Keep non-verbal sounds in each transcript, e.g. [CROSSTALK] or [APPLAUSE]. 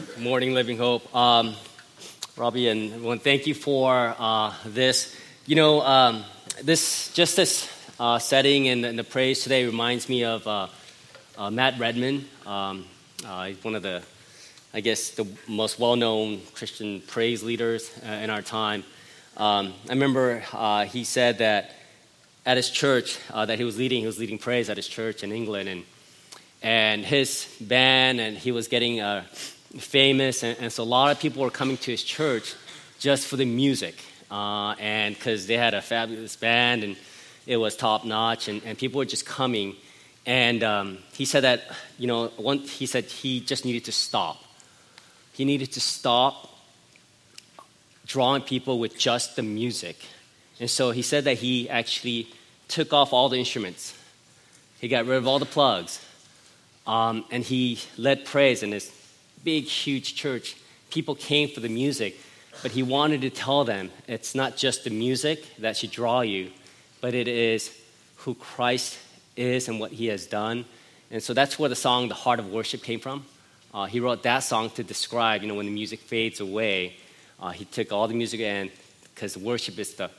Good morning, Living Hope. Um, Robbie and everyone, thank you for uh, this. You know, um, this just this uh, setting and, and, the praise today reminds me of uh, uh Matt Redman. Um, uh, he's one of the, I guess, the most well-known Christian praise leaders uh, in our time. Um, I remember he said that at his church that he was leading, he was leading praise at his church in England, and and his band, and he was getting famous, and, and, so a lot of people were coming to his church just for the music, uh, and because they had a fabulous band and it was top notch, and, and people were just coming. And um, he said that, you know, one, he said he just needed to stop. He needed to stop drawing people with just the music. And so he said that he actually took off all the instruments. He got rid of all the plugs um, and he led praise in this big, huge church. People came for the music, but he wanted to tell them it's not just the music that should draw you, but it is who Christ is and what he has done. And so that's where the song, The Heart of Worship, came from. Uh, he wrote that song to describe, you know, when the music fades away, uh, he took all the music and because worship is the,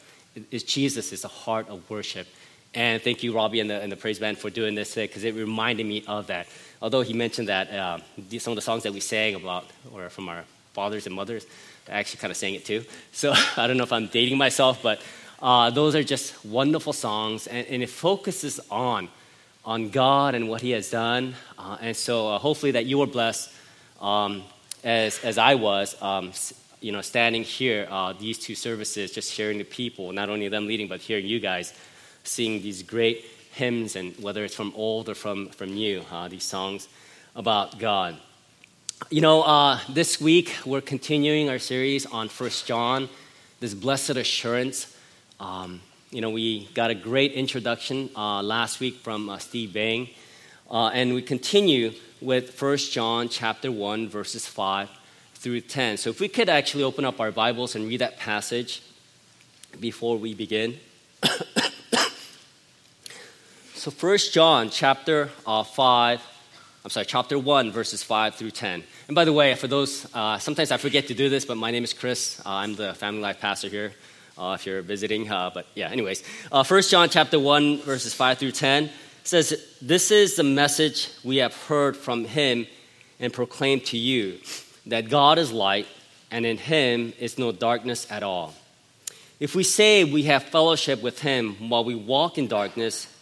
is Jesus is the heart of worship. And thank you, Robbie, and the, and the praise band for doing this because it reminded me of that. Although he mentioned that uh, some of the songs that we sang about were from our fathers and mothers, I actually kind of sang it too. So [LAUGHS] I don't know if I'm dating myself, but uh, those are just wonderful songs, and, and, it focuses on on God and what He has done. Uh, and so uh, hopefully that you were blessed um, as as I was. Um, you know, standing here, uh, these two services, just sharing the people, not only them leading, but hearing you guys seeing these great hymns, and whether it's from old or from, from new, uh, these songs about God. You know, uh, this week we're continuing our series on First John, this blessed assurance. Um, you know, we got a great introduction uh, last week from uh, Steve Bang, uh, and we continue with First John chapter 1, verses 5 through 10. So if we could actually open up our Bibles and read that passage before we begin. [COUGHS] So First John chapter uh, 5, I'm sorry, chapter 1, verses 5 through 10. And by the way, for those, uh, sometimes I forget to do this, but my name is Chris. Uh, I'm the family life pastor here uh, if you're visiting. Uh, but yeah, anyways. Uh, First John chapter 1, verses 5 through 10 says, This is the message we have heard from him and proclaimed to you, that God is light, and in him is no darkness at all. If we say we have fellowship with him while we walk in darkness,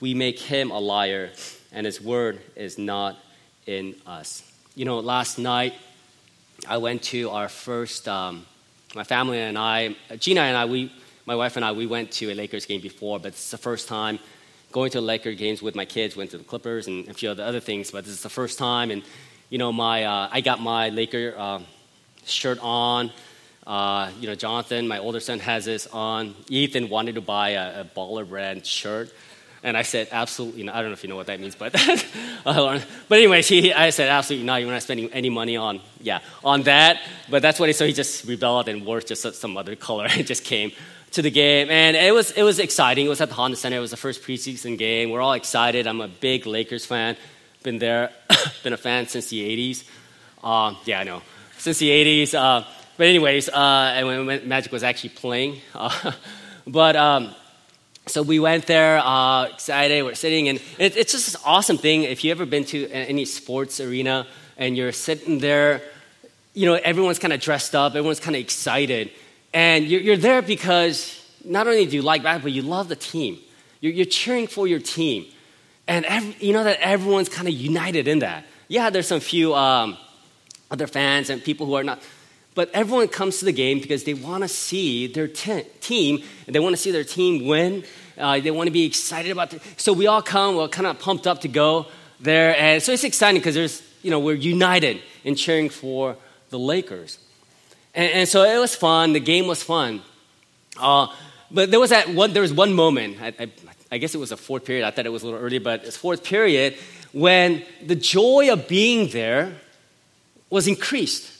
we make him a liar, and his word is not in us. You know, last night I went to our first, um, my family and I, Gina and I, we, my wife and I, we went to a Lakers game before, but it's the first time going to Lakers games with my kids. Went to the Clippers and a few other other things, but this is the first time. And you know, my uh, I got my Laker uh, shirt on. Uh, you know, Jonathan, my older son, has this on. Ethan wanted to buy a, a baller brand shirt. And I said, absolutely not. I don't know if you know what that means, but [LAUGHS] but anyways, he, I said, absolutely not. You're not spending any money on yeah on that. But that's what he so he just rebelled and wore just some other [LAUGHS] color and [LAUGHS] just came to the game. And it was it was exciting. It was at the Honda Center. It was the first preseason game. We're all excited. I'm a big Lakers fan. Been there, [COUGHS] been a fan since the '80s. Uh, yeah, I know, since the '80s. Uh, but anyways, uh, and when Magic was actually playing, uh, but. Um, so we went there, uh, excited. We're sitting, and it, it's just this awesome thing. If you ever been to any sports arena and you're sitting there, you know everyone's kind of dressed up, everyone's kind of excited, and you're, you're, there because not only do you like basketball, but you love the team. You're, you're cheering for your team, and every, you know that everyone's kind of united in that. Yeah, there's some few um, other fans and people who are not. But everyone comes to the game because they want to see their te- team, and they want to see their team win. Uh, they want to be excited about it. So we all come, we're kind of pumped up to go there. And so it's exciting because there's, you know, we're united in cheering for the Lakers. And, and so it was fun. The game was fun. Uh, but there was that one. There was one moment. I, I, I, guess it was a fourth period. I thought it was a little early, but it's fourth period when the joy of being there was increased.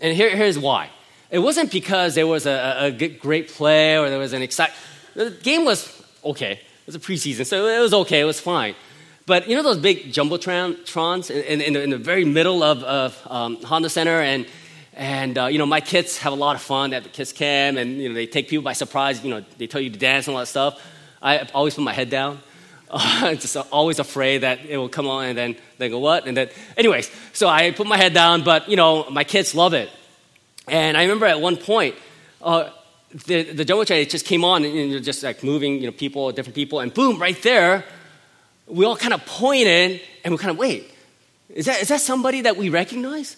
And here, here's why. It wasn't because there was a, a great play or there was an exciting. The game was okay. It was a preseason, so it was okay. It was fine. But you know those big jumbotrons in, in, in the very middle of, of um, Honda Center, and and, uh, you know, my kids have a lot of fun at the Kids Cam, and, you know, they take people by surprise. You know, they tell you to dance and all that stuff. I always put my head down. [LAUGHS] Uh, just always afraid that it will come on and then they go, what? And then, anyways, so I put my head down, but, you know, my kids love it. And I remember at one point, uh, the, the Jumbotron just came on and you just like moving, you know, people, different people, and boom, right there, we all kind of pointed and we kind of, wait, is that, is that somebody that we recognize?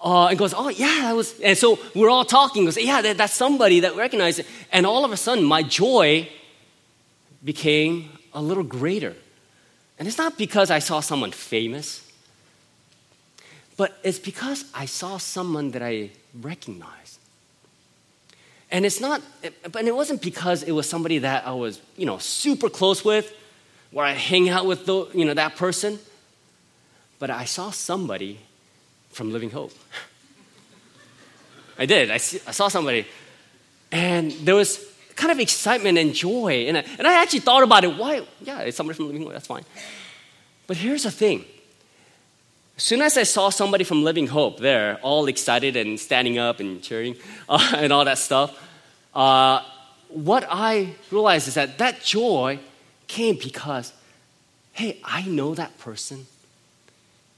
uh, and goes, oh yeah, that was. And so we're all talking. Goes, yeah, that, that's somebody that recognized it. And all of a sudden, my joy became a little greater. And it's not because I saw someone famous, but it's because I saw someone that I recognized. And it's not, but it wasn't because it was somebody that I was, you know, super close with, where I hang out with, the, you know, that person. But I saw somebody from Living Hope. I did. I, see, I saw somebody. And there was kind of excitement and joy. And I, and I actually thought about it. Why? Yeah, it's somebody from Living Hope. That's fine. But here's the thing. As soon as I saw somebody from Living Hope there, all excited and standing up and cheering [LAUGHS] uh, and all that stuff, uh, what I realized is that that joy came because, hey, I know that person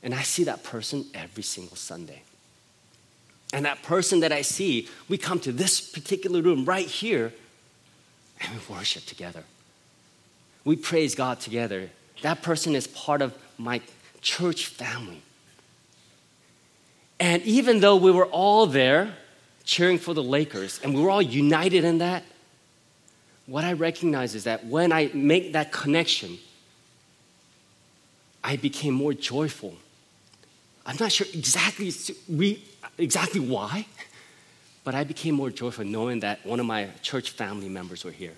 and I see that person every single Sunday. And that person that I see, we come to this particular room right here and we worship together. We praise God together. That person is part of my church family. And even though we were all there cheering for the Lakers and we were all united in that, what I recognize is that when I make that connection, I became more joyful I'm not sure exactly, exactly why, but I became more joyful knowing that one of my church family members were here.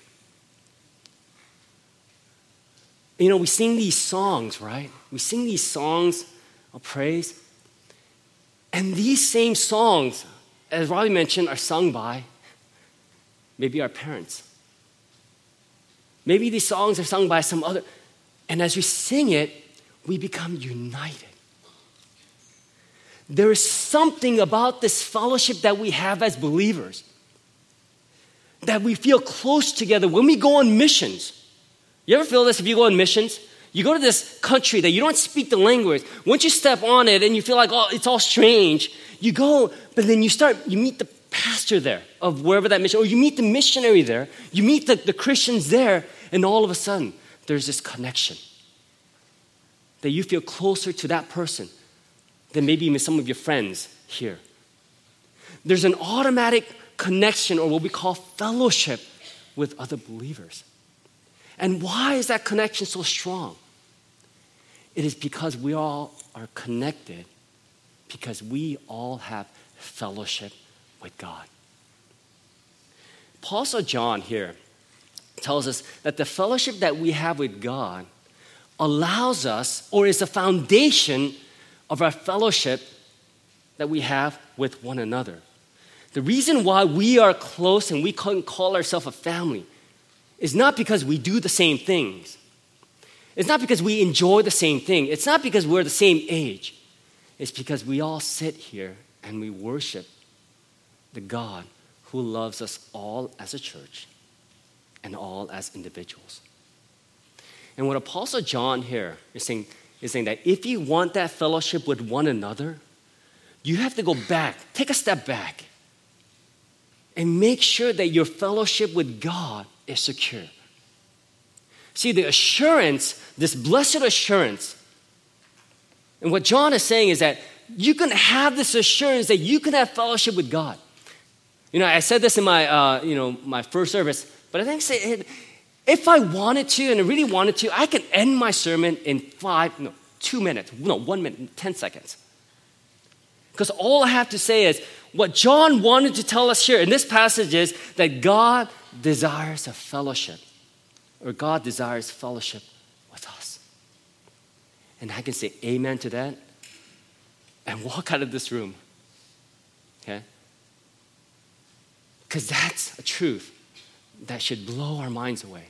You know, we sing these songs, right? We sing these songs of praise. And these same songs, as Robbie mentioned, are sung by maybe our parents. Maybe these songs are sung by some other. And as we sing it, we become united there is something about this fellowship that we have as believers that we feel close together when we go on missions. You ever feel this if you go on missions? You go to this country that you don't speak the language. Once you step on it and you feel like, oh, it's all strange, you go, but then you start, you meet the pastor there of wherever that mission, or you meet the missionary there, you meet the, the Christians there, and all of a sudden, there's this connection that you feel closer to that person than maybe even some of your friends here. There's an automatic connection, or what we call fellowship, with other believers. And why is that connection so strong? It is because we all are connected, because we all have fellowship with God. Apostle John here tells us that the fellowship that we have with God allows us, or is the foundation of our fellowship that we have with one another. The reason why we are close and we can call ourselves a family is not because we do the same things. It's not because we enjoy the same thing. It's not because we're the same age. It's because we all sit here and we worship the God who loves us all as a church and all as individuals. And what Apostle John here is saying, is saying that if you want that fellowship with one another, you have to go back, take a step back, and make sure that your fellowship with God is secure. See, the assurance, this blessed assurance, and what John is saying is that you can have this assurance that you can have fellowship with God. You know, I said this in my, uh, you know, my first service, but I think if I wanted to and I really wanted to, I can end my sermon in five, no, two minutes, no, one minute, 10 seconds. Because all I have to say is what John wanted to tell us here in this passage is that God desires a fellowship, or God desires fellowship with us. And I can say amen to that and walk out of this room. Okay? Because that's a truth that should blow our minds away.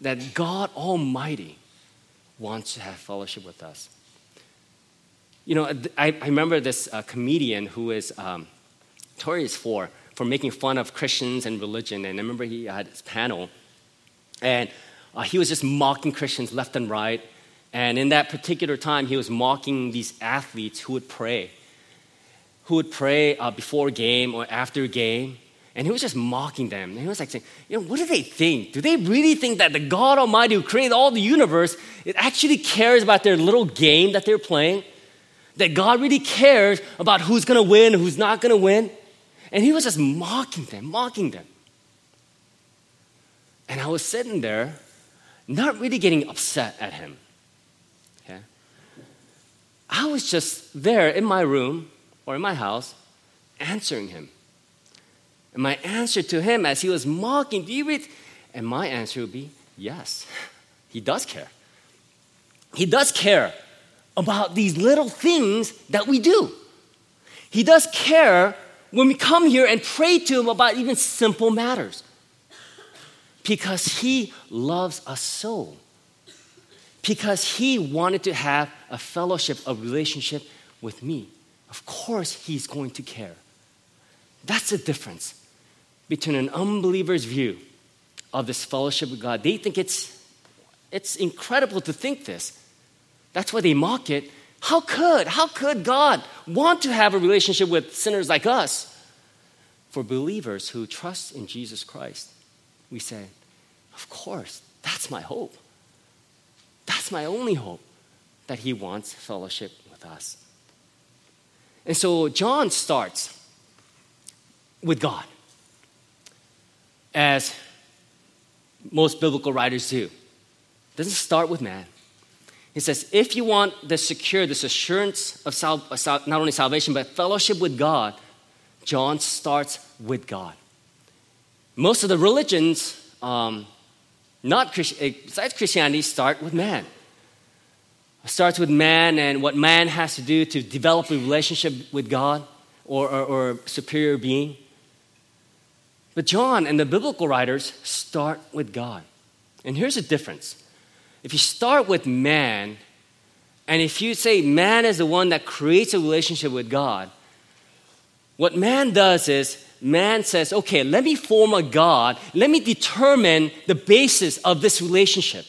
That God Almighty wants to have fellowship with us. You know, I, I remember this uh, comedian who is um, notorious for, for making fun of Christians and religion. And I remember he had his panel, and uh, he was just mocking Christians left and right. And in that particular time, he was mocking these athletes who would pray, who would pray uh, before game or after game. And he was just mocking them. And he was like saying, you know, what do they think? Do they really think that the God Almighty who created all the universe it actually cares about their little game that they're playing? That God really cares about who's going to win, who's not going to win? And he was just mocking them, mocking them. And I was sitting there, not really getting upset at him. Okay? I was just there in my room or in my house answering him. And my answer to him as he was mocking, do you read? And my answer would be, yes, [LAUGHS] he does care. He does care about these little things that we do. He does care when we come here and pray to him about even simple matters. Because he loves us so. Because he wanted to have a fellowship, a relationship with me. Of course, he's going to care. That's the difference between an unbeliever's view of this fellowship with God. They think it's, it's incredible to think this. That's why they mock it. How could, how could God want to have a relationship with sinners like us? For believers who trust in Jesus Christ, we say, Of course, that's my hope. That's my only hope that He wants fellowship with us. And so John starts with God as most biblical writers do. Doesn't start with man. He says, if you want this secure, this assurance of sal- not only salvation, but fellowship with God, John starts with God. Most of the religions, um, not eh, besides Christianity, start with man. It starts with man and what man has to do to develop a relationship with God or, or, or superior being. But John and the biblical writers start with God. And here's the difference. If you start with man, and if you say man is the one that creates a relationship with God, what man does is man says, okay, let me form a God, let me determine the basis of this relationship.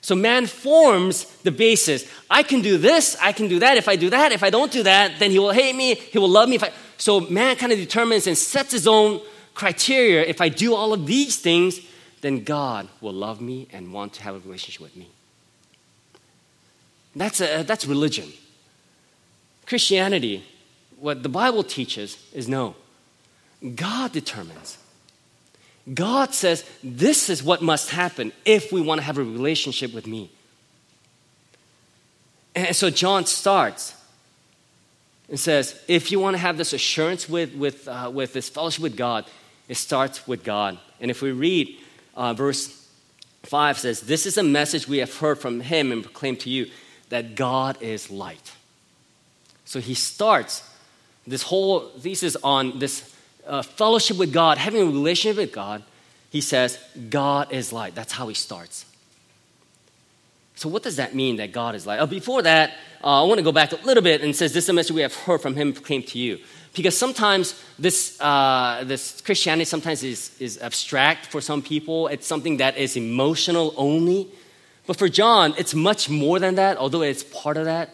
So man forms the basis. I can do this, I can do that. If I do that, if I don't do that, then he will hate me, he will love me. I... So man kind of determines and sets his own criteria. If I do all of these things, then God will love me and want to have a relationship with me. That's, a, that's religion. Christianity, what the Bible teaches is no. God determines. God says, this is what must happen if we want to have a relationship with me. And so John starts and says, if you want to have this assurance with, with, uh, with this fellowship with God, it starts with God. And if we read uh, verse 5 says, This is a message we have heard from him and proclaimed to you that God is light. So he starts this whole thesis on this uh, fellowship with God, having a relationship with God. He says, God is light. That's how he starts. So, what does that mean that God is light? Oh, before that, uh, I want to go back a little bit and says, This is a message we have heard from him proclaimed to you because sometimes this, uh, this Christianity sometimes is, is abstract for some people. It's something that is emotional only. But for John, it's much more than that, although it's part of that.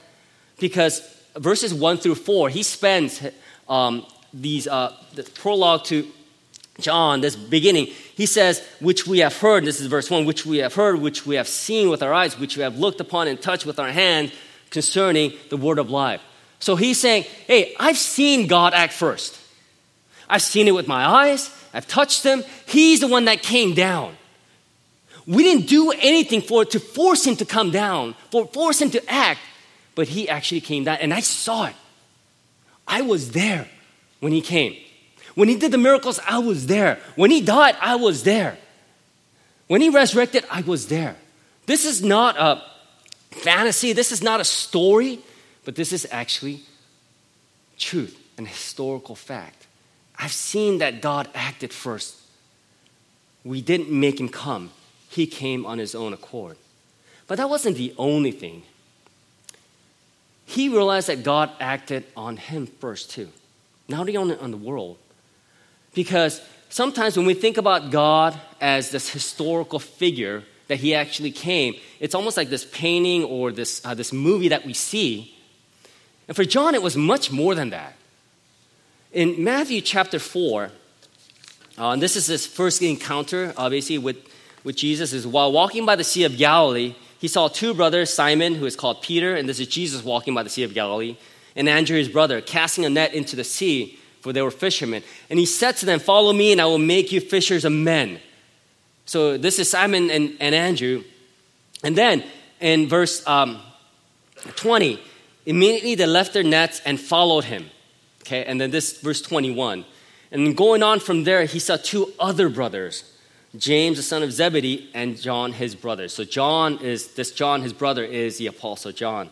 Because verses 1 through 4, he spends um, these, uh, the prologue to John, this beginning, he says, which we have heard, this is verse 1, which we have heard, which we have seen with our eyes, which we have looked upon and touched with our hand concerning the word of life. So he's saying, hey, I've seen God act first. I've seen it with my eyes, I've touched him. He's the one that came down. We didn't do anything for it to force him to come down, for force him to act, but he actually came down, and I saw it. I was there when he came. When he did the miracles, I was there. When he died, I was there. When he resurrected, I was there. This is not a fantasy, this is not a story, but this is actually truth and historical fact. I've seen that God acted first. We didn't make him come, he came on his own accord. But that wasn't the only thing. He realized that God acted on him first, too, not only on, on the world. Because sometimes when we think about God as this historical figure that he actually came, it's almost like this painting or this, uh, this movie that we see. And for John, it was much more than that. In Matthew chapter 4, uh, and this is his first encounter, obviously, with, with Jesus, is while walking by the Sea of Galilee, he saw two brothers, Simon, who is called Peter, and this is Jesus walking by the Sea of Galilee, and Andrew, his brother, casting a net into the sea, for they were fishermen. And he said to them, Follow me, and I will make you fishers of men. So this is Simon and, and Andrew. And then in verse um, 20, immediately they left their nets and followed him. Okay, and then this verse 21. And going on from there, he saw two other brothers, James, the son of Zebedee, and John, his brother. So John is this John, his brother, is the apostle John.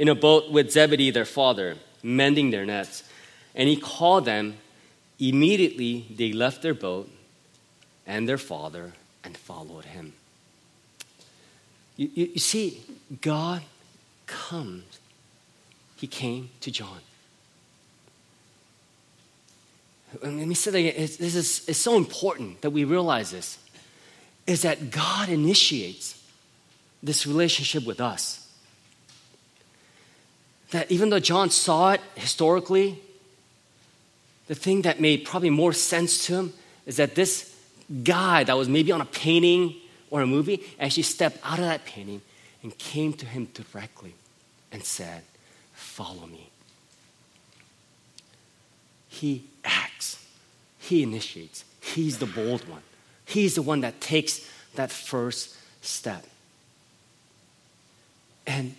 In a boat with Zebedee, their father, mending their nets. And he called them. Immediately they left their boat and their father and followed him. You, you, you see, God comes. He came to John. let me say that again. It's, this is, it's so important that we realize this is that God initiates this relationship with us. That even though John saw it historically, the thing that made probably more sense to him is that this guy that was maybe on a painting or a movie actually stepped out of that painting and came to him directly and said, Follow me. He acts, he initiates, he's the bold one. He's the one that takes that first step. And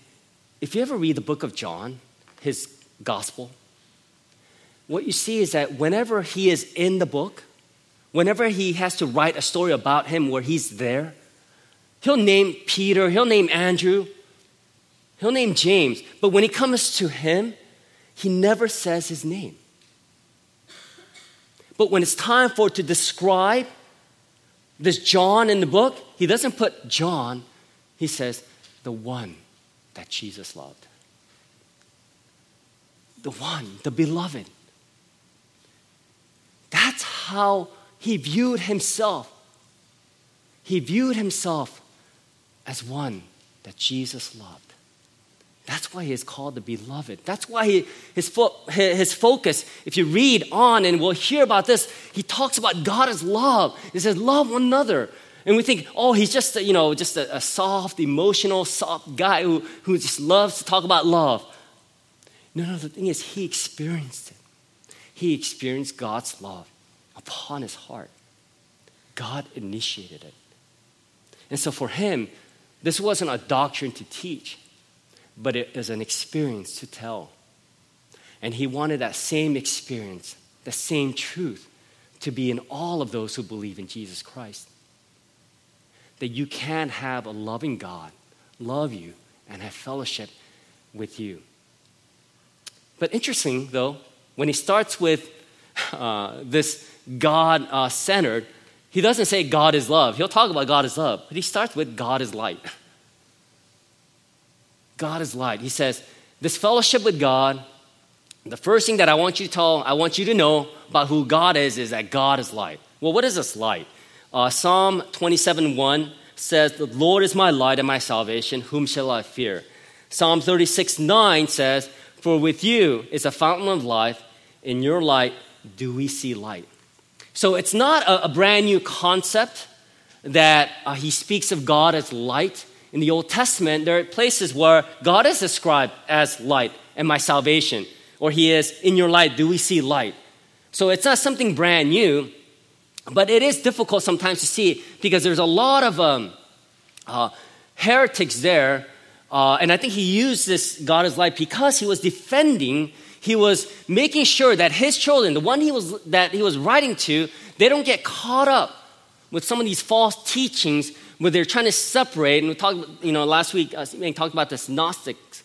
if you ever read the book of John, his gospel, what you see is that whenever he is in the book, whenever he has to write a story about him where he's there, he'll name Peter, he'll name Andrew, he'll name James. But when he comes to him, he never says his name. But when it's time for to describe this John in the book, he doesn't put John, he says, the one that Jesus loved. The one, the beloved. That's how he viewed himself. He viewed himself as one that Jesus loved. That's why he is called the beloved. That's why he, his, fo- his focus, if you read on and we'll hear about this, he talks about God as love. He says, love one another. And we think, oh, he's just, a, you know, just a, a soft, emotional, soft guy who, who just loves to talk about love. No, no, the thing is, he experienced it. He experienced God's love upon his heart. God initiated it. And so for him, this wasn't a doctrine to teach, but it was an experience to tell. And he wanted that same experience, the same truth, to be in all of those who believe in Jesus Christ. That you can have a loving God love you and have fellowship with you. But interesting, though, when he starts with uh, this God uh, centered, he doesn't say God is love. He'll talk about God is love, but he starts with God is light. God is light. He says, This fellowship with God, the first thing that I want you to tell, I want you to know about who God is, is that God is light. Well, what is this light? Uh, Psalm 27 1 says, The Lord is my light and my salvation. Whom shall I fear? Psalm 36 9 says, For with you is a fountain of life. In your light do we see light. So it's not a, a brand new concept that uh, he speaks of God as light. In the Old Testament, there are places where God is described as light and my salvation, or he is in your light, do we see light? So it's not something brand new, but it is difficult sometimes to see because there's a lot of um, uh, heretics there Uh, and I think he used this God is light because he was defending, he was making sure that his children, the one he was, that he was writing to, they don't get caught up with some of these false teachings where they're trying to separate. And we talked, you know, last week, uh, we talked about this Gnostics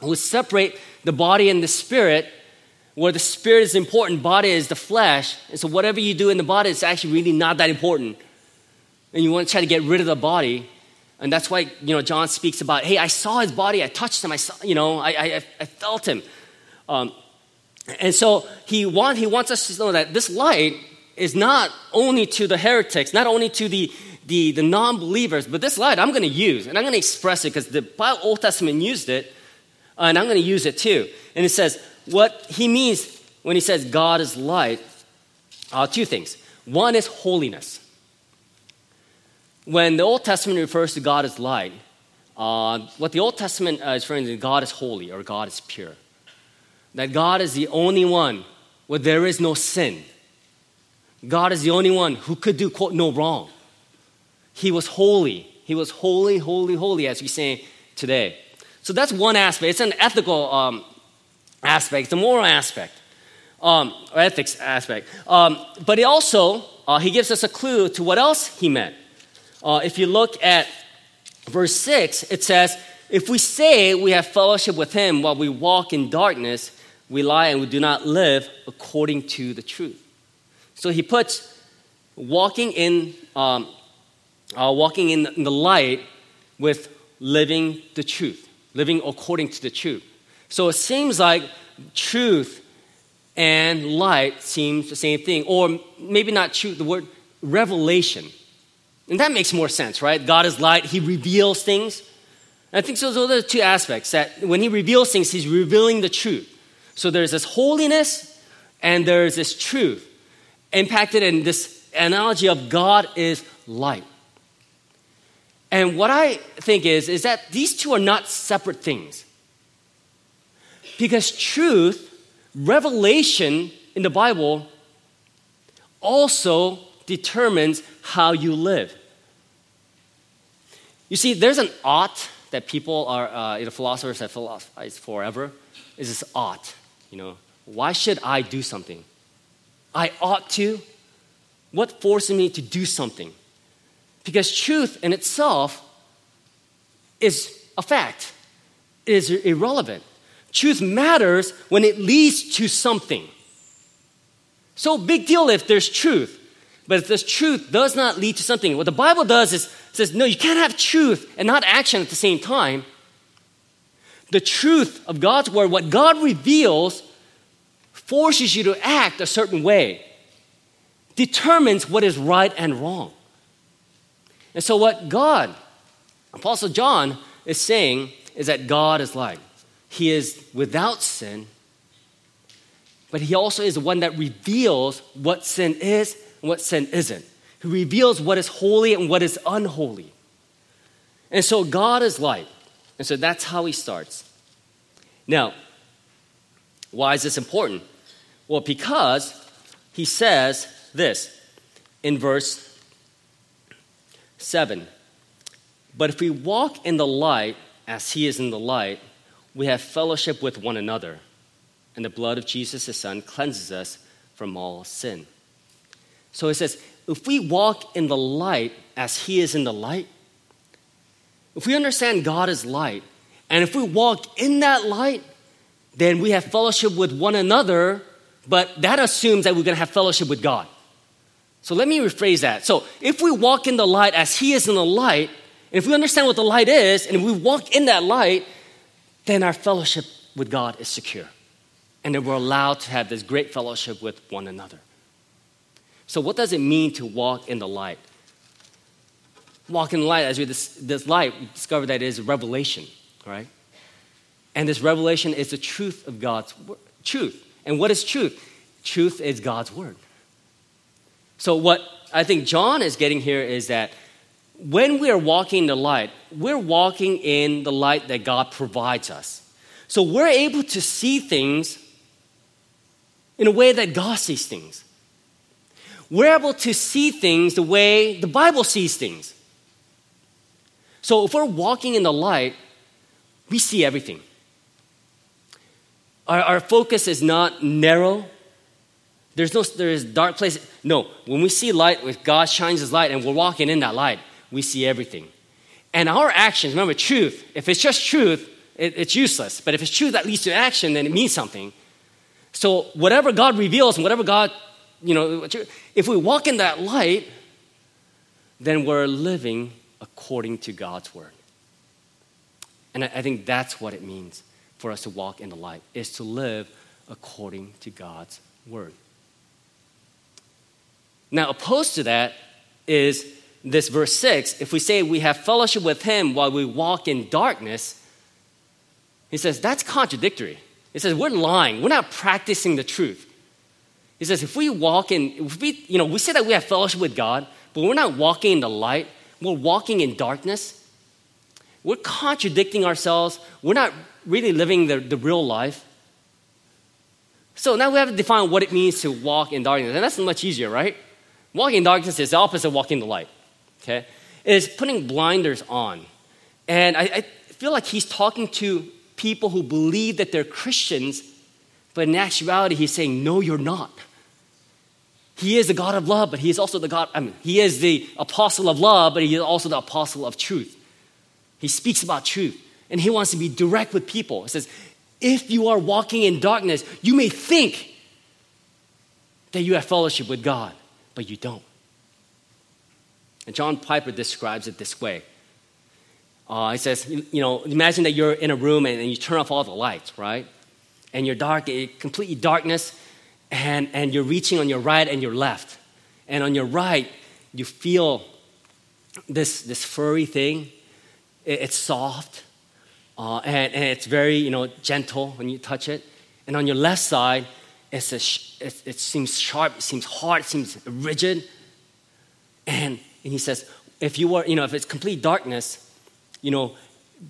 who separate the body and the spirit, where the spirit is important, body is the flesh. And so whatever you do in the body is actually really not that important. And you want to try to get rid of the body. And that's why, you know, John speaks about, hey, I saw his body, I touched him, I saw, you know, I, I, I felt him. Um, and so he, want, he wants us to know that this light is not only to the heretics, not only to the, the, the non believers, but this light I'm going to use, and I'm going to express it because the Bible Old Testament used it, and I'm going to use it too. And it says, what he means when he says God is light, uh, two things. One is holiness when the Old Testament refers to God as light, uh, what the Old Testament uh, is referring to, God is holy or God is pure. That God is the only one where there is no sin. God is the only one who could do, quote, no wrong. He was holy. He was holy, holy, holy, as we say today. So that's one aspect. It's an ethical um, aspect, the moral aspect, um, or ethics aspect. Um, but he also, uh, he gives us a clue to what else he meant. Uh, if you look at verse 6, it says, If we say we have fellowship with him while we walk in darkness, we lie and we do not live according to the truth. So he puts walking in, um, uh, walking in the light with living the truth, living according to the truth. So it seems like truth and light seems the same thing, or maybe not truth, the word revelation. And that makes more sense, right? God is light, He reveals things. I think so, those are the two aspects that when He reveals things, He's revealing the truth. So there's this holiness and there's this truth impacted in this analogy of God is light. And what I think is, is that these two are not separate things. Because truth, revelation in the Bible, also determines how you live. You see, there's an ought that people are, uh, you know, philosophers have philosophized forever. Is this ought? You know, why should I do something? I ought to. What forces me to do something? Because truth in itself is a fact. It is irrelevant. Truth matters when it leads to something. So big deal if there's truth. But if this truth does not lead to something, what the Bible does is says, no, you can't have truth and not action at the same time. The truth of God's word, what God reveals, forces you to act a certain way, determines what is right and wrong. And so, what God, Apostle John, is saying is that God is like, He is without sin, but He also is the one that reveals what sin is and what sin isn't, He reveals what is holy and what is unholy. And so God is light. And so that's how he starts. Now, why is this important? Well, because he says this in verse 7 But if we walk in the light as he is in the light, we have fellowship with one another, and the blood of Jesus, his son, cleanses us from all sin. So it says, if we walk in the light as He is in the light, if we understand God is light, and if we walk in that light, then we have fellowship with one another, but that assumes that we're to have fellowship with God. So let me rephrase that. So if we walk in the light as He is in the light, and if we understand what the light is, and if we walk in that light, then our fellowship with God is secure. And then we're allowed to have this great fellowship with one another. So, what does it mean to walk in the light? Walk in the light, as we this, this light, we discover that it is revelation, right? And this revelation is the truth of God's word, truth. And what is truth? Truth is God's word. So, what I think John is getting here is that when we are walking in the light, we're walking in the light that God provides us. So, we're able to see things in a way that God sees things we're able to see things the way the Bible sees things. So if we're walking in the light, we see everything. Our, our focus is not narrow. There's no there's dark place. No, when we see light, when God shines His light and we're walking in that light, we see everything. And our actions, remember, truth. If it's just truth, it, it's useless. But if it's truth that leads to action, then it means something. So whatever God reveals and whatever God, you know, if we walk in that light, then we're living according to God's word. And I think that's what it means for us to walk in the light, is to live according to God's word. Now, opposed to that is this verse 6. If we say we have fellowship with him while we walk in darkness, he says that's contradictory. He says we're lying. We're not practicing the truth. He says if we walk in, if we, you know, we say that we have fellowship with God, but we're not walking in the light, we're walking in darkness. We're contradicting ourselves. We're not really living the, the real life. So now we have to define what it means to walk in darkness. And that's much easier, right? Walking in darkness is the opposite of walking in the light. Okay? Is putting blinders on. And I, I feel like he's talking to people who believe that they're Christians, but in actuality, he's saying, No, you're not. He is the God of love, but he is also the God, I mean, he is the apostle of love, but he is also the apostle of truth. He speaks about truth, and he wants to be direct with people. He says, If you are walking in darkness, you may think that you have fellowship with God, but you don't. And John Piper describes it this way. Uh, he says, you know, imagine that you're in a room and, and you turn off all the lights, right? And you're dark, completely darkness, and, and you're reaching on your right and your left. And on your right, you feel this, this furry thing. It, it's soft, uh, and, and it's very, you know, gentle when you touch it. And on your left side, it's a, it, it seems sharp, it seems hard, it seems rigid. And, and he says, if you were, you know, if it's complete darkness, you know,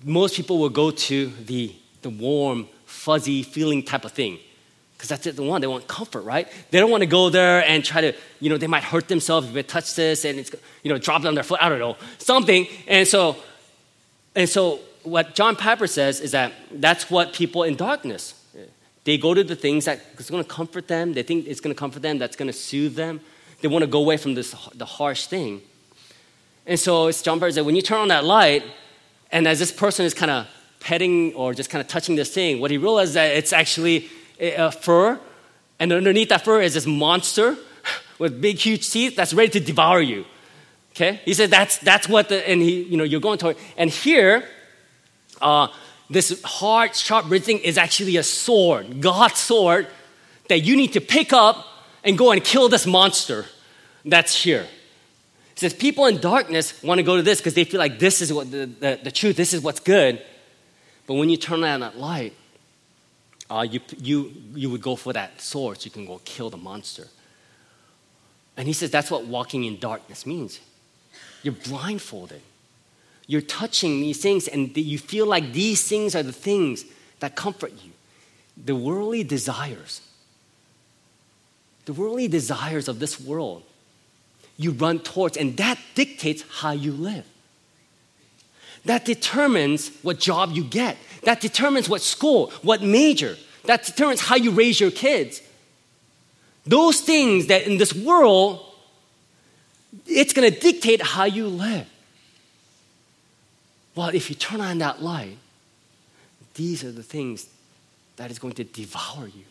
most people will go to the, the warm, fuzzy feeling type of thing. Because that's the one they want comfort right? They don't want to go there and try to you know they might hurt themselves if they touch this and it's you know drop on their foot i don't know something. And so and so what john piper says is that that's what people in darkness they go to the things that is going to comfort them they think it's going to comfort them that's going to soothe them. They want to go away from this the harsh thing and so it's john piper said when you turn on that light and as this person is kind of petting or just kind of touching this thing what he realizes that it's actually a fur, and underneath that fur is this monster [LAUGHS] with big, huge teeth that's ready to devour you. Okay? He said that's, that's what the, and he, you know, you're going toward. And here, uh, this hard, sharp thing is actually a sword, God's sword, that you need to pick up and go and kill this monster that's here. He says people in darkness want to go to this because they feel like this is what the, the, the, truth, this is what's good. But when you turn on that light, uh, you, you, you would go for that sword so you can go kill the monster. And he says that's what walking in darkness means. You're blindfolded. You're touching these things, and you feel like these things are the things that comfort you. The worldly desires, the worldly desires of this world, you run towards, and that dictates how you live. That determines what job you get. That determines what school, what major. That determines how you raise your kids. Those things that in this world, it's going to dictate how you live. Well, if you turn on that light, these are the things that is going to devour you.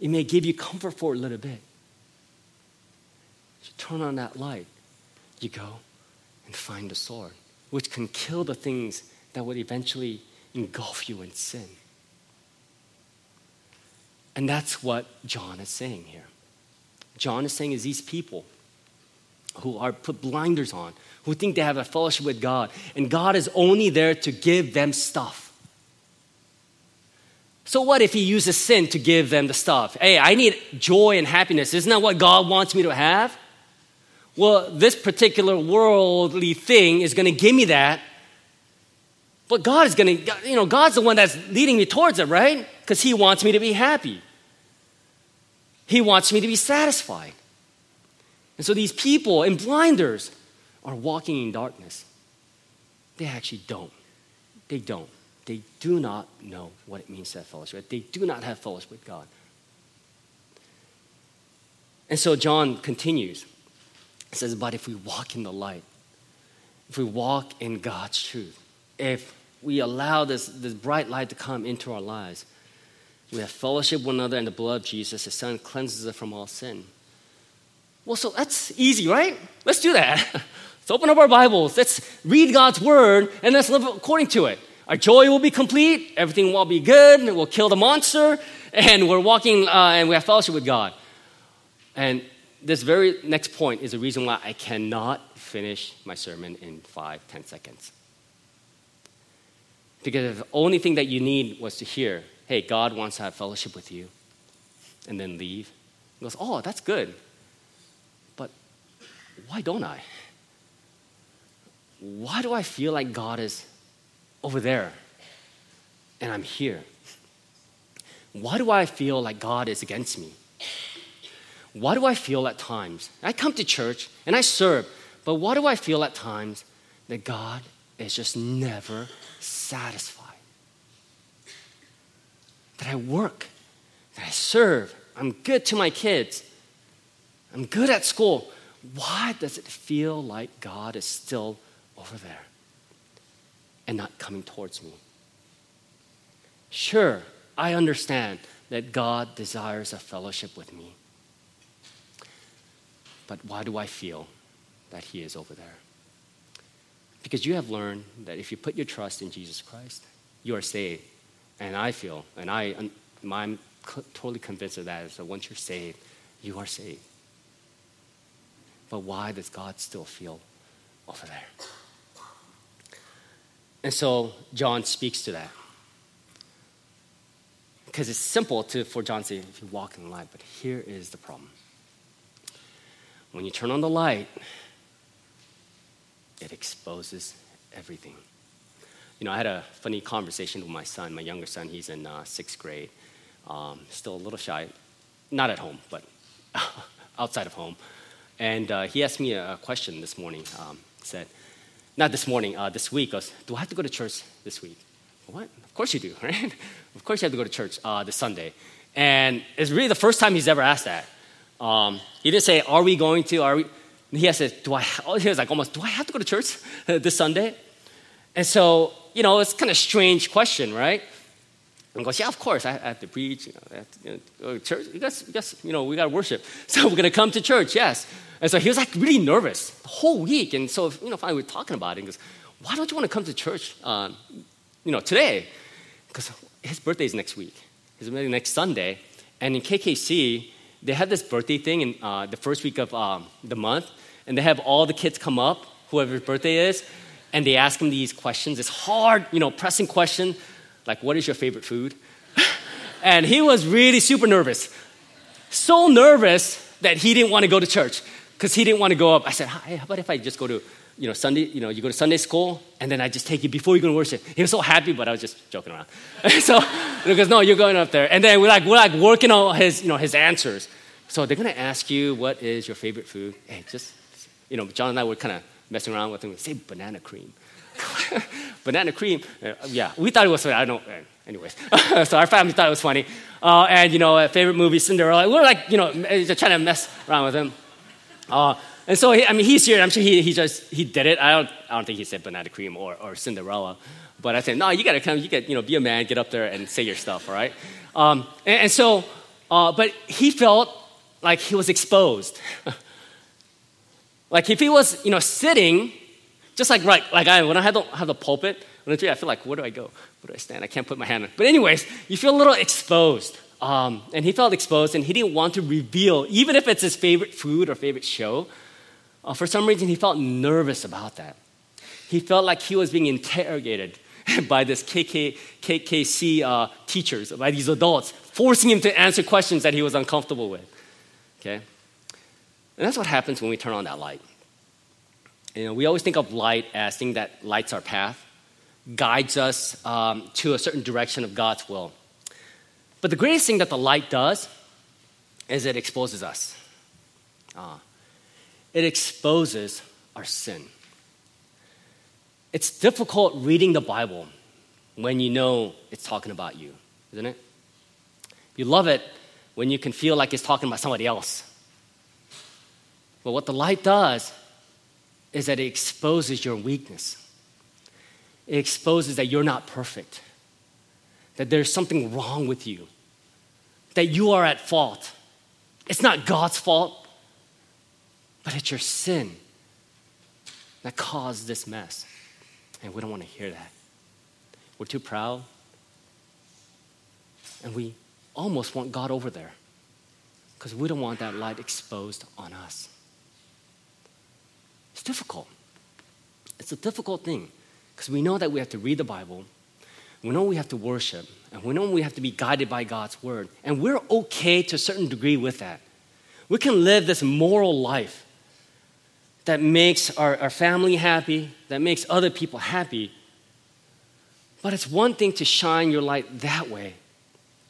It may give you comfort for a little bit. You turn on that light, you go and find the sword, which can kill the things that would eventually engulf you in sin. And that's what John is saying here. John is saying is these people who are put blinders on, who think they have a fellowship with God, and God is only there to give them stuff. So what if he uses sin to give them the stuff? Hey, I need joy and happiness. Isn't that what God wants me to have? Well, this particular worldly thing is going to give me that but God is going to, you know, God's the one that's leading me towards it, right? Because He wants me to be happy. He wants me to be satisfied. And so these people in blinders are walking in darkness. They actually don't. they don't. They do not know what it means to have fellowship. They do not have fellowship with God. And so John continues. He says, But if we walk in the light, if we walk in God's truth, if we allow this, this bright light to come into our lives, we have fellowship with one another in the blood of Jesus. His Son cleanses us from all sin. Well, so that's easy, right? Let's do that. [LAUGHS] let's open up our Bibles. Let's read God's word and let's live according to it. Our joy will be complete. Everything will be good. and We'll kill the monster. And we're walking uh, and we have fellowship with God. And this very next point is the reason why I cannot finish my sermon in five, ten seconds. Because the only thing that you need was to hear, hey, God wants to have fellowship with you, and then leave. He goes, oh, that's good. But why don't I? Why do I feel like God is over there and I'm here? Why do I feel like God is against me? Why do I feel at times? I come to church and I serve, but why do I feel at times that God is just never satisfied? That I work, that I serve, I'm good to my kids, I'm good at school. Why does it feel like God is still over there and not coming towards me? Sure, I understand that God desires a fellowship with me. But why do I feel that He is over there? Because you have learned that if you put your trust in Jesus Christ, you are saved. And I feel, and I, I'm totally convinced of that, is that once you're saved, you are saved. But why does God still feel over there? And so John speaks to that. Because it's simple to, for John to say, if you walk in the light, but here is the problem. When you turn on the light, it exposes everything. You know, I had a funny conversation with my son, my younger son. He's in uh, sixth grade, um, still a little shy, not at home, but [LAUGHS] outside of home. And uh, he asked me a question this morning. Um, said, not this morning, uh, this week. Goes, do I have to go to church this week? What? Of course you do, [LAUGHS] right? of course you have to go to church uh, this Sunday. And it's really the first time he's ever asked that. Um, he didn't say, Are we going to? Are we? He said, Do I? He was like, almost, Do I have to go to church this Sunday? And so, you know, it's kind of strange question, right? And goes, Yeah, of course, I have to preach, you know, to, you know, church. You guys, you guys, you know, we got to worship. [LAUGHS] So we're going to come to church, yes. And so he was like really nervous the whole week. And so, you know, finally we're talking about it. He goes, Why don't you want to come to church, uh, you know, today? Because his birthday is next week. His birthday next Sunday. And in KKC, they have this birthday thing in uh, the first week of um, the month, and they have all the kids come up, whoever's birthday is, and they ask them these questions. It's hard, you know, pressing question, like, what is your favorite food? [LAUGHS] and he was really super nervous. So nervous that he didn't want to go to church because he didn't want to go up. I said, hey, how about if I just go to, you know, Sunday, you know, you go to Sunday school and then I just take you before you go to worship. He was so happy, but I was just joking around. [LAUGHS] so goes, no, you're going up there. And then we're like, we're like working on his, you know, his answers. So they're going to ask you, what is your favorite food? Hey, just, you know, John and I were kind of messing around with him. Say banana cream. [LAUGHS] banana cream. Uh, yeah, we thought it was funny. I don't, uh, anyways. [LAUGHS] so our family thought it was funny. Uh, and, you know, favorite movie, Cinderella. We were like, you know, just trying to mess around with him. Uh, and so, I mean, he's here. I'm sure he, he just, he did it. I don't, I don't think he said banana cream or, or Cinderella. But I said, no, you got to come, you got, you know, be a man, get up there and say your stuff, all right? Um, and, and, so, uh, but he felt like he was exposed. [LAUGHS] like if he was, you know, sitting, just like right, like I when I don't have the pulpit, when I feel like where do I go? Where do I stand? I can't put my hand on. But anyways, you feel a little exposed. Um, and he felt exposed, and he didn't want to reveal, even if it's his favorite food or favorite show. Uh, for some reason, he felt nervous about that. He felt like he was being interrogated [LAUGHS] by this KK, KKC uh, teachers, by these adults, forcing him to answer questions that he was uncomfortable with. Okay? And that's what happens when we turn on that light. You know, we always think of light as thing that lights our path, guides us um, to a certain direction of God's will. But the greatest thing that the light does is it exposes us. Uh, it exposes our sin. It's difficult reading the Bible when you know it's talking about you, isn't it? You love it when you can feel like it's talking about somebody else. But what the light does is that it exposes your weakness. It exposes that you're not perfect, that there's something wrong with you, that you are at fault. It's not God's fault, but it's your sin that caused this mess. And we don't want to hear that. We're too proud. And we almost want God over there because we don't want that light exposed on us. It's difficult. It's a difficult thing because we know that we have to read the Bible, we know we have to worship, and we know we have to be guided by God's word. And we're okay to a certain degree with that. We can live this moral life that makes our, our family happy, that makes other people happy. But it's one thing to shine your light that way.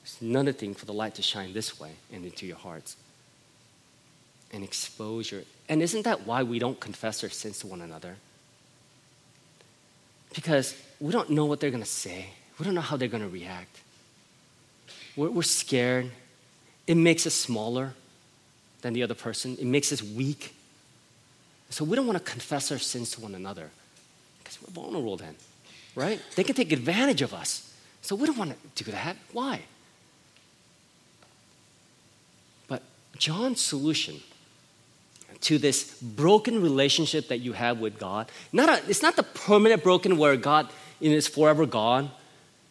It's another thing for the light to shine this way and into your hearts and exposure. And isn't that why we don't confess our sins to one another? Because we don't know what they're going to say, we don't know how they're going to react. We're, we're scared. It makes us smaller than the other person, it makes us weak. So we don't want to confess our sins to one another because we're vulnerable then, right? They can take advantage of us. So we don't want to do that. Why? But John's solution to this broken relationship that you have with God. Not a, it's not the permanent broken where God is forever gone.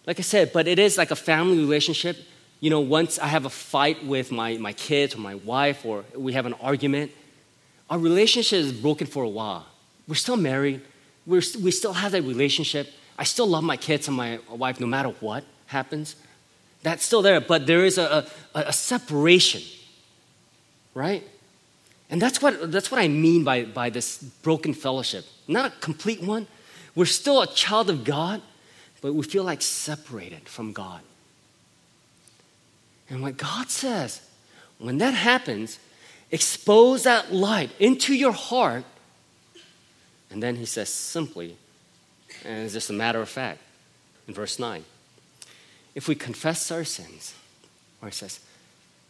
Like I said, but it is like a family relationship. You know, once I have a fight with my, my kids or my wife, or we have an argument, our relationship is broken for a while. We're still married, We're, we still have that relationship. I still love my kids and my wife no matter what happens. That's still there, but there is a, a, a separation, right? And that's what, that's what I mean by, by this broken fellowship. Not a complete one. We're still a child of God, but we feel like separated from God. And what God says, when that happens, expose that light into your heart. And then he says simply, and it's just a matter of fact, in verse 9, if we confess our sins, or he says,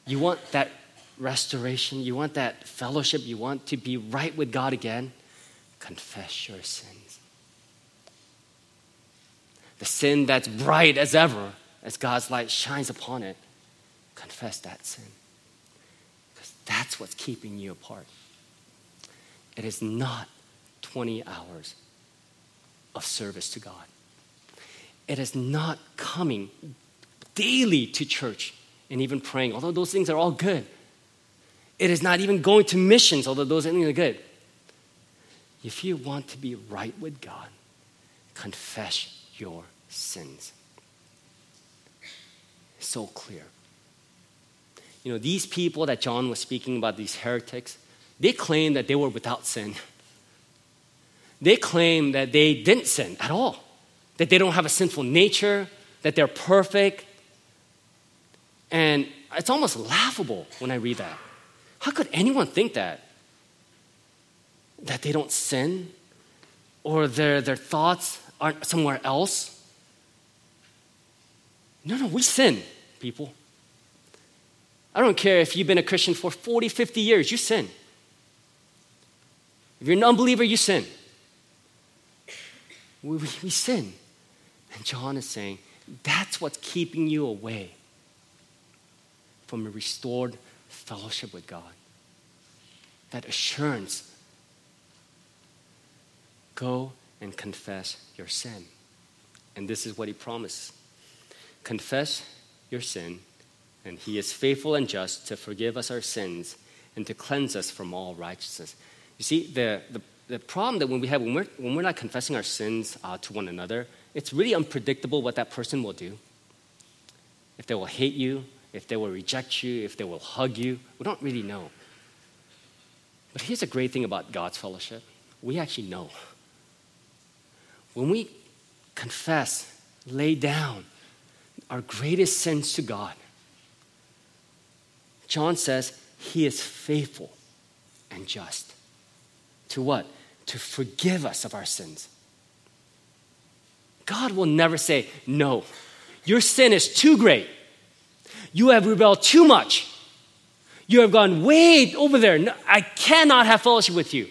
you want that restoration, you want that fellowship, you want to be right with God again, confess your sins. The sin that's bright as ever, as God's light shines upon it, confess that sin. That's what's keeping you apart. It is not 20 hours of service to God. It is not coming daily to church and even praying, although those things are all good. It is not even going to missions, although those things are good. If you want to be right with God, confess your sins. so clear. You know, these people that John was speaking about, these heretics, they claim that they were without sin. They claim that they didn't sin at all, that they don't have a sinful nature, that they're perfect. And it's almost laughable when I read that. How could anyone think that? That they don't sin or their, their thoughts aren't somewhere else? No, no, we sin, people. I don't care if you've been a Christian for 40, 50 years, you sin. If you're an unbeliever, you sin. We, we, we sin. And John is saying that's what's keeping you away from a restored fellowship with God. That assurance. Go and confess your sin. And this is what he promised confess your sin, and he is faithful and just to forgive us our sins and to cleanse us from all righteousness. You see, the, the, the problem that when we have, when we're, when we're not confessing our sins uh, to one another, it's really unpredictable what that person will do. If they will hate you, if they will reject you, if they will hug you. We don't really know. But here's a great thing about God's fellowship we actually know. When we confess, lay down our greatest sins to God, John says he is faithful and just. To what? To forgive us of our sins. God will never say, No, your sin is too great. You have rebelled too much. You have gone way over there. No, I cannot have fellowship with you.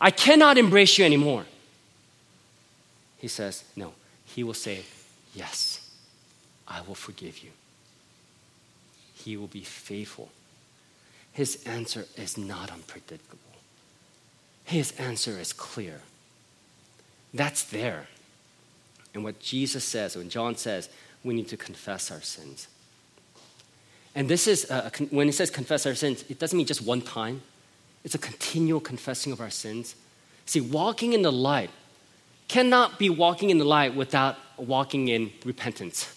I cannot embrace you anymore. He says, No. He will say, Yes, I will forgive you. He will be faithful. His answer is not unpredictable. His answer is clear. That's there. And what Jesus says, when John says, we need to confess our sins. And this is, uh, when he says confess our sins, it doesn't mean just one time, it's a continual confessing of our sins. See, walking in the light cannot be walking in the light without walking in repentance.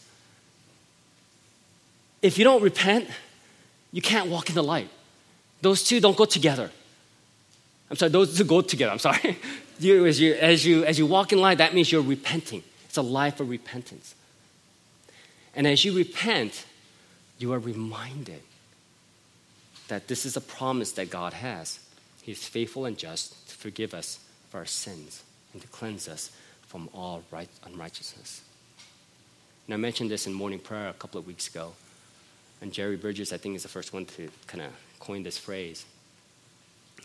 If you don't repent, you can't walk in the light. Those two don't go together. I'm sorry, those two go together. I'm sorry. [LAUGHS] you, as, you, as, you, as you walk in light, that means you're repenting. It's a life of repentance. And as you repent, you are reminded that this is a promise that God has. He is faithful and just to forgive us for our sins and to cleanse us from all right, unrighteousness. And I mentioned this in morning prayer a couple of weeks ago. And Jerry Bridges, I think, is the first one to kind of coin this phrase.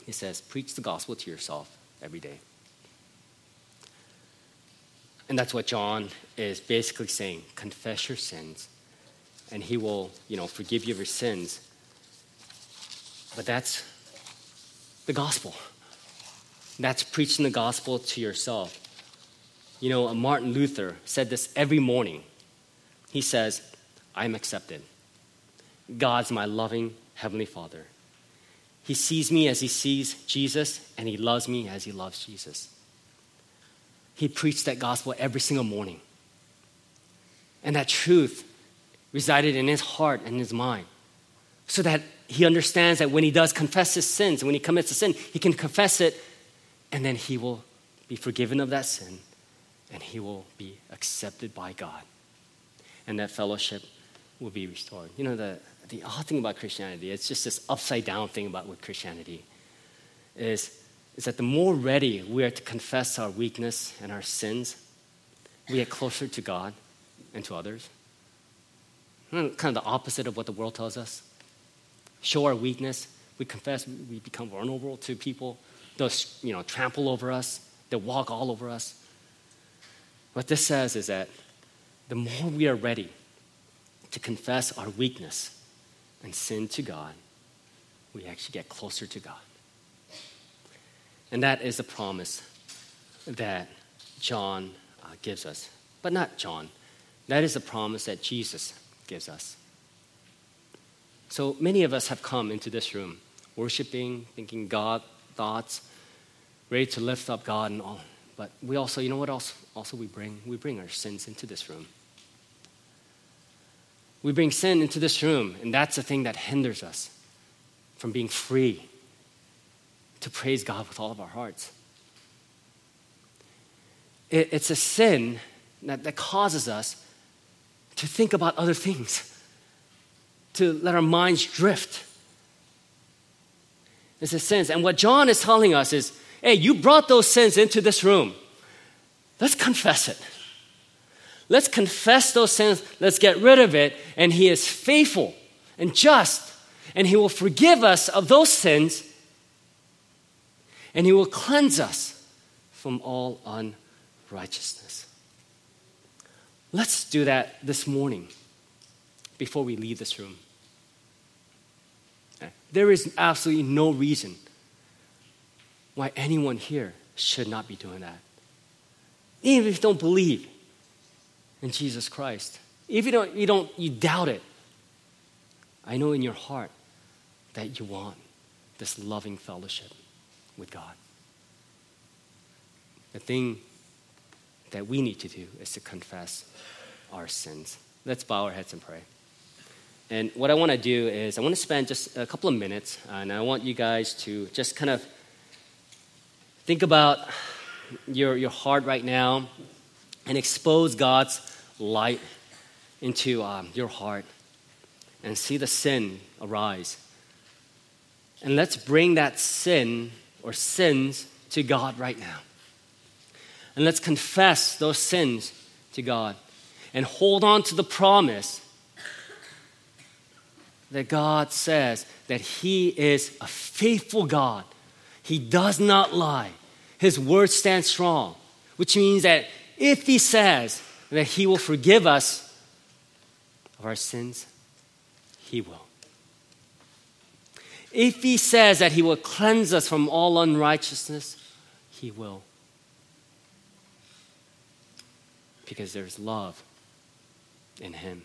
He says, Preach the gospel to yourself every day. And that's what John is basically saying confess your sins, and he will, you know, forgive you of your sins. But that's the gospel. That's preaching the gospel to yourself. You know, Martin Luther said this every morning. He says, I'm accepted. God's my loving Heavenly Father. He sees me as he sees Jesus, and he loves me as he loves Jesus. He preached that gospel every single morning. And that truth resided in his heart and his mind so that he understands that when he does confess his sins, and when he commits a sin, he can confess it and then he will be forgiven of that sin and he will be accepted by God. And that fellowship will be restored. You know, the, the odd thing about Christianity, it's just this upside down thing about with Christianity, is, is that the more ready we are to confess our weakness and our sins, we get closer to God and to others. Kind of the opposite of what the world tells us. Show our weakness, we confess, we become vulnerable to people. They'll you know, trample over us, they'll walk all over us. What this says is that the more we are ready to confess our weakness and sin to God, we actually get closer to God. And that is the promise that John uh, gives us. But not John. That is the promise that Jesus gives us. So many of us have come into this room worshiping, thinking God thoughts, ready to lift up God and all. But we also, you know what else also we bring? We bring our sins into this room. We bring sin into this room, and that's the thing that hinders us from being free to praise God with all of our hearts. It, it's a sin that, that causes us to think about other things, to let our minds drift. It's a sin. And what John is telling us is hey, you brought those sins into this room. Let's confess it. Let's confess those sins. Let's get rid of it. And He is faithful and just. And He will forgive us of those sins. And He will cleanse us from all unrighteousness. Let's do that this morning before we leave this room. There is absolutely no reason why anyone here should not be doing that. Even if you don't believe, in Jesus Christ. If you don't, you don't, you doubt it. I know in your heart that you want this loving fellowship with God. The thing that we need to do is to confess our sins. Let's bow our heads and pray. And what I want to do is, I want to spend just a couple of minutes, and I want you guys to just kind of think about your, your heart right now and expose God's light into um, your heart and see the sin arise. And let's bring that sin or sins to God right now. And let's confess those sins to to God and hold on to the promise that God says that He is a faithful God. He does not lie. His word stands strong, which means that if He says that He will forgive us of our sins, He will. If He says that He will cleanse us from all unrighteousness, He will. Because there's love in Him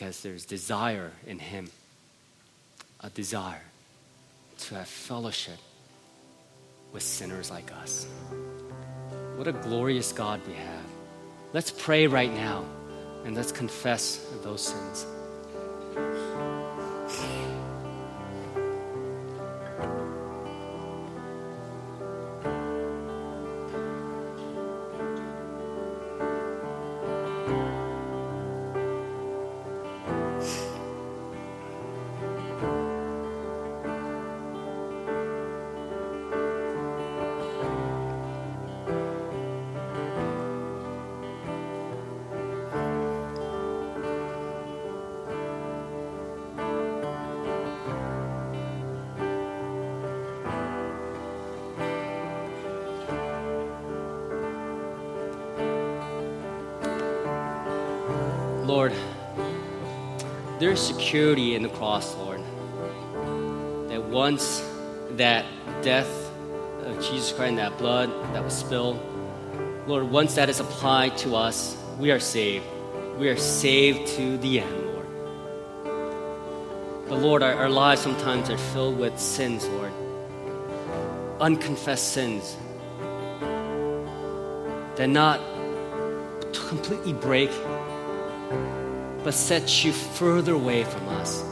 because there's desire in Him a desire to have fellowship with sinners like us. What a glorious God we have. Let's pray right now and let's confess those sins. Security in the cross, Lord. That once that death of Jesus Christ and that blood that was spilled, Lord, once that is applied to us, we are saved. We are saved to the end, Lord. But Lord, our, our lives sometimes are filled with sins, Lord. Unconfessed sins that not completely break but sets you further away from us.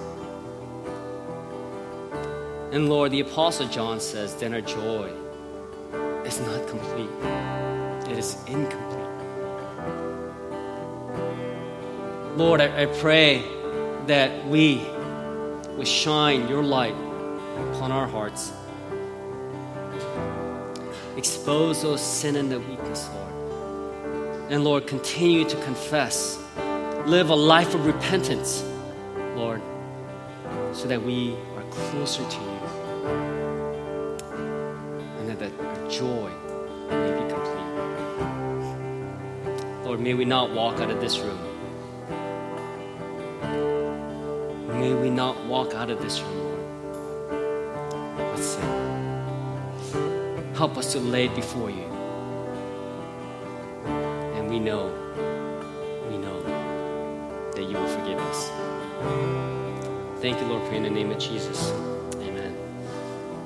And Lord, the Apostle John says, then our joy is not complete, it is incomplete. Lord, I, I pray that we will shine your light upon our hearts. Expose those sin and the weakness, Lord. And Lord, continue to confess live a life of repentance, Lord, so that we are closer to you and that, our joy may be complete. Lord, may we not walk out of this room. May we not walk out of this room, Lord, with sin. Help us to lay it before you. And we know you will forgive us. Thank you, Lord, for in the name of Jesus.